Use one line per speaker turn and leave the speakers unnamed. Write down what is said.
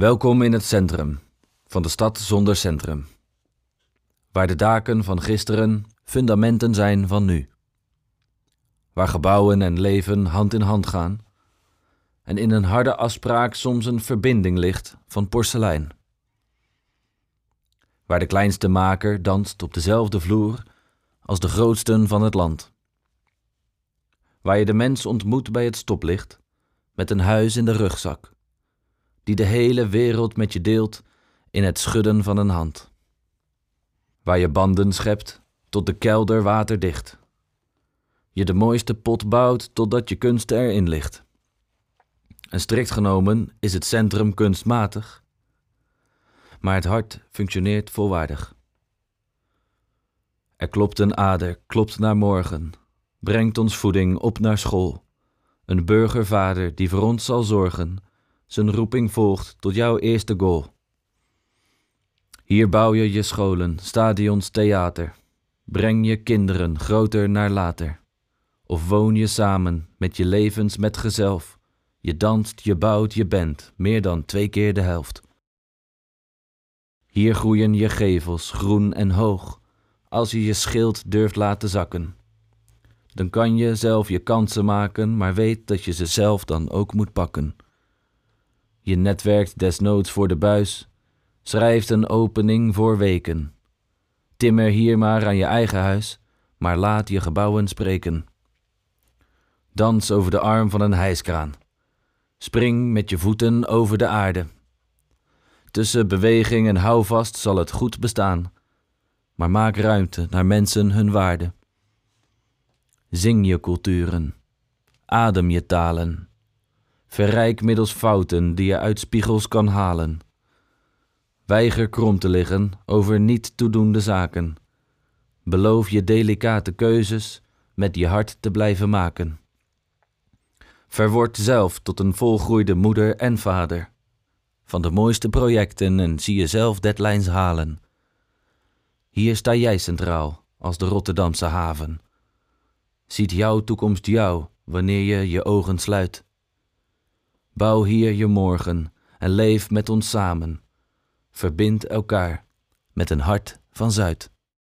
Welkom in het centrum van de stad zonder centrum. Waar de daken van gisteren fundamenten zijn van nu. Waar gebouwen en leven hand in hand gaan en in een harde afspraak soms een verbinding ligt van porselein. Waar de kleinste maker danst op dezelfde vloer als de grootsten van het land. Waar je de mens ontmoet bij het stoplicht met een huis in de rugzak die de hele wereld met je deelt in het schudden van een hand. Waar je banden schept tot de kelder waterdicht. Je de mooiste pot bouwt totdat je kunst erin ligt. En strikt genomen is het centrum kunstmatig, maar het hart functioneert volwaardig. Er klopt een ader, klopt naar morgen, brengt ons voeding op naar school. Een burgervader die voor ons zal zorgen zijn roeping volgt tot jouw eerste goal. Hier bouw je je scholen, stadions, theater. Breng je kinderen groter naar later. Of woon je samen met je levensmetgezelf. Je danst, je bouwt, je bent meer dan twee keer de helft. Hier groeien je gevels groen en hoog, als je je schild durft laten zakken. Dan kan je zelf je kansen maken, maar weet dat je ze zelf dan ook moet pakken. Je netwerkt desnoods voor de buis, schrijft een opening voor weken. Timmer hier maar aan je eigen huis, maar laat je gebouwen spreken. Dans over de arm van een hijskraan. Spring met je voeten over de aarde. Tussen beweging en houvast zal het goed bestaan, maar maak ruimte naar mensen hun waarde. Zing je culturen, adem je talen Verrijk middels fouten die je uit spiegels kan halen. Weiger krom te liggen over niet toedoende zaken. Beloof je delicate keuzes met je hart te blijven maken. Verword zelf tot een volgroeide moeder en vader. Van de mooiste projecten en zie je zelf deadlines halen. Hier sta jij centraal als de Rotterdamse haven. Ziet jouw toekomst jou wanneer je je ogen sluit. Bouw hier je morgen en leef met ons samen. Verbind elkaar met een hart van Zuid.